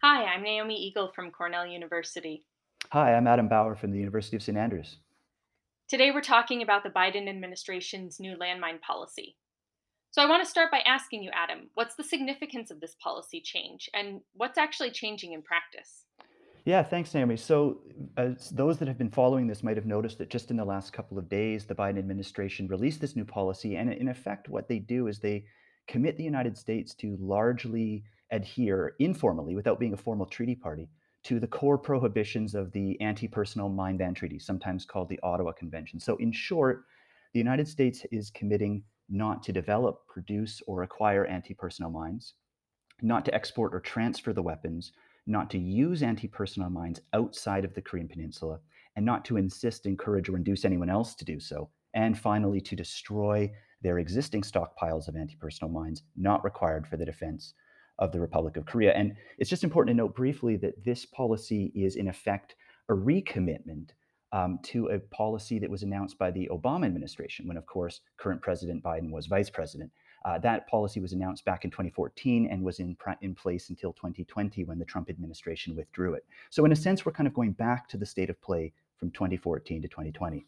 Hi, I'm Naomi Egel from Cornell University. Hi, I'm Adam Bower from the University of St. Andrews. Today we're talking about the Biden administration's new landmine policy. So I want to start by asking you, Adam, what's the significance of this policy change and what's actually changing in practice? Yeah, thanks, Naomi. So, uh, as those that have been following this might have noticed that just in the last couple of days, the Biden administration released this new policy. And in effect, what they do is they commit the United States to largely adhere informally, without being a formal treaty party, to the core prohibitions of the Anti Personnel Mine Ban Treaty, sometimes called the Ottawa Convention. So, in short, the United States is committing not to develop, produce, or acquire anti personnel mines, not to export or transfer the weapons, not to use anti personnel mines outside of the Korean Peninsula, and not to insist, encourage, or induce anyone else to do so. And finally, to destroy their existing stockpiles of anti personnel mines not required for the defense of the Republic of Korea. And it's just important to note briefly that this policy is, in effect, a recommitment um, to a policy that was announced by the Obama administration when, of course, current President Biden was vice president. Uh, that policy was announced back in 2014 and was in, in place until 2020 when the Trump administration withdrew it. So, in a sense, we're kind of going back to the state of play from 2014 to 2020.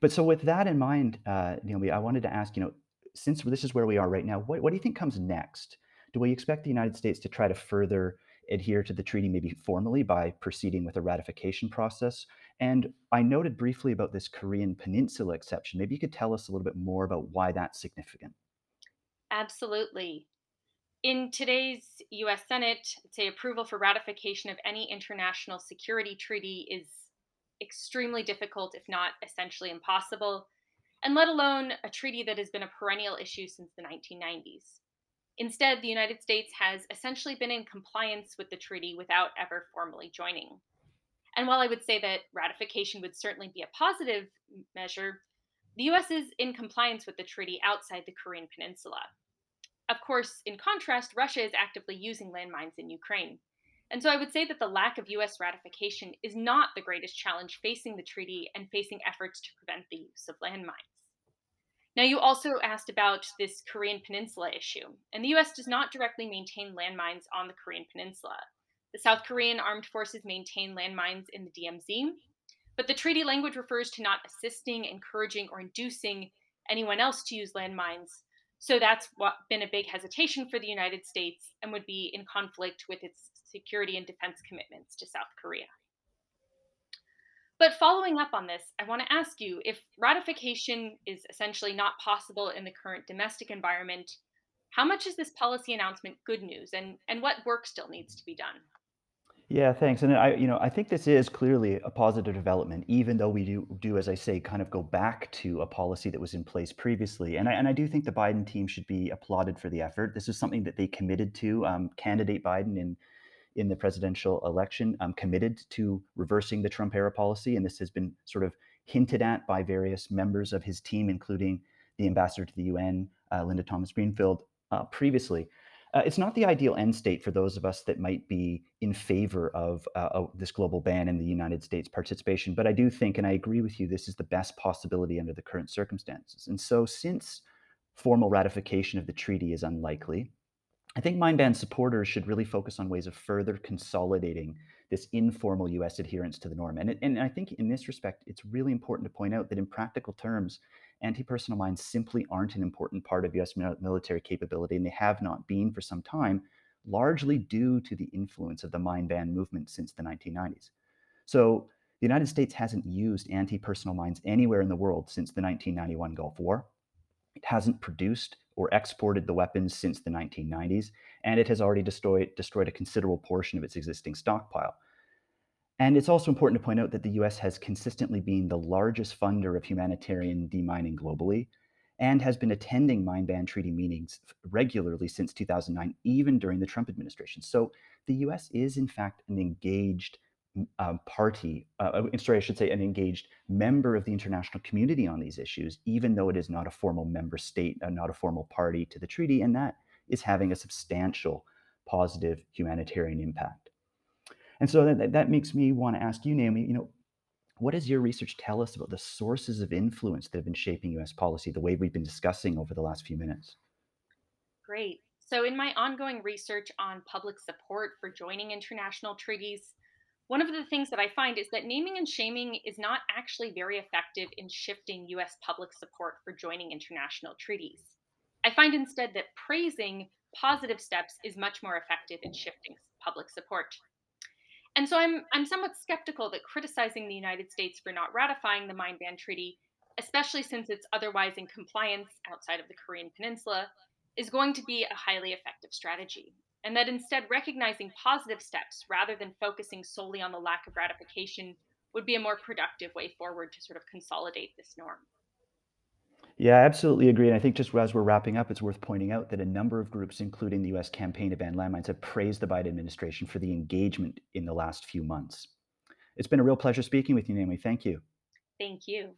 But so, with that in mind, uh, Naomi, I wanted to ask, you know, since this is where we are right now, what, what do you think comes next? Do we expect the United States to try to further adhere to the treaty, maybe formally by proceeding with a ratification process? And I noted briefly about this Korean Peninsula exception. Maybe you could tell us a little bit more about why that's significant. Absolutely. In today's US Senate, say approval for ratification of any international security treaty is extremely difficult, if not essentially impossible, and let alone a treaty that has been a perennial issue since the 1990s. Instead, the United States has essentially been in compliance with the treaty without ever formally joining. And while I would say that ratification would certainly be a positive measure, the US is in compliance with the treaty outside the Korean Peninsula. Of course, in contrast, Russia is actively using landmines in Ukraine. And so I would say that the lack of US ratification is not the greatest challenge facing the treaty and facing efforts to prevent the use of landmines. Now, you also asked about this Korean Peninsula issue, and the US does not directly maintain landmines on the Korean Peninsula. The South Korean armed forces maintain landmines in the DMZ, but the treaty language refers to not assisting, encouraging, or inducing anyone else to use landmines. So that's what been a big hesitation for the United States and would be in conflict with its security and defense commitments to South Korea. But following up on this, I want to ask you if ratification is essentially not possible in the current domestic environment, how much is this policy announcement good news and, and what work still needs to be done? Yeah, thanks. And I, you know, I think this is clearly a positive development, even though we do, do, as I say, kind of go back to a policy that was in place previously. And I, and I do think the Biden team should be applauded for the effort. This is something that they committed to. Um, candidate Biden in in the presidential election um, committed to reversing the Trump era policy, and this has been sort of hinted at by various members of his team, including the ambassador to the UN, uh, Linda Thomas Greenfield, uh, previously. Uh, it's not the ideal end state for those of us that might be in favor of, uh, of, this global ban and the United States participation. But I do think, and I agree with you, this is the best possibility under the current circumstances. And so, since formal ratification of the treaty is unlikely, I think Mine Ban supporters should really focus on ways of further consolidating this informal US adherence to the norm. And, and I think in this respect, it's really important to point out that in practical terms, anti personnel mines simply aren't an important part of US military capability, and they have not been for some time, largely due to the influence of the mine ban movement since the 1990s. So the United States hasn't used anti personnel mines anywhere in the world since the 1991 Gulf War. It hasn't produced or exported the weapons since the 1990s, and it has already destroyed, destroyed a considerable portion of its existing stockpile. And it's also important to point out that the US has consistently been the largest funder of humanitarian demining globally and has been attending mine ban treaty meetings regularly since 2009, even during the Trump administration. So the US is, in fact, an engaged um, party, uh, uh, sorry, I should say, an engaged member of the international community on these issues, even though it is not a formal member state, uh, not a formal party to the treaty, and that is having a substantial positive humanitarian impact. And so that, that makes me want to ask you, Naomi, you know, what does your research tell us about the sources of influence that have been shaping US policy, the way we've been discussing over the last few minutes? Great. So, in my ongoing research on public support for joining international treaties, one of the things that I find is that naming and shaming is not actually very effective in shifting US public support for joining international treaties. I find instead that praising positive steps is much more effective in shifting public support. And so I'm I'm somewhat skeptical that criticizing the United States for not ratifying the Mine Ban Treaty, especially since it's otherwise in compliance outside of the Korean Peninsula, is going to be a highly effective strategy. And that instead recognizing positive steps rather than focusing solely on the lack of ratification would be a more productive way forward to sort of consolidate this norm. Yeah, I absolutely agree. And I think just as we're wrapping up, it's worth pointing out that a number of groups, including the US campaign to ban landmines, have praised the Biden administration for the engagement in the last few months. It's been a real pleasure speaking with you, Naomi. Thank you. Thank you.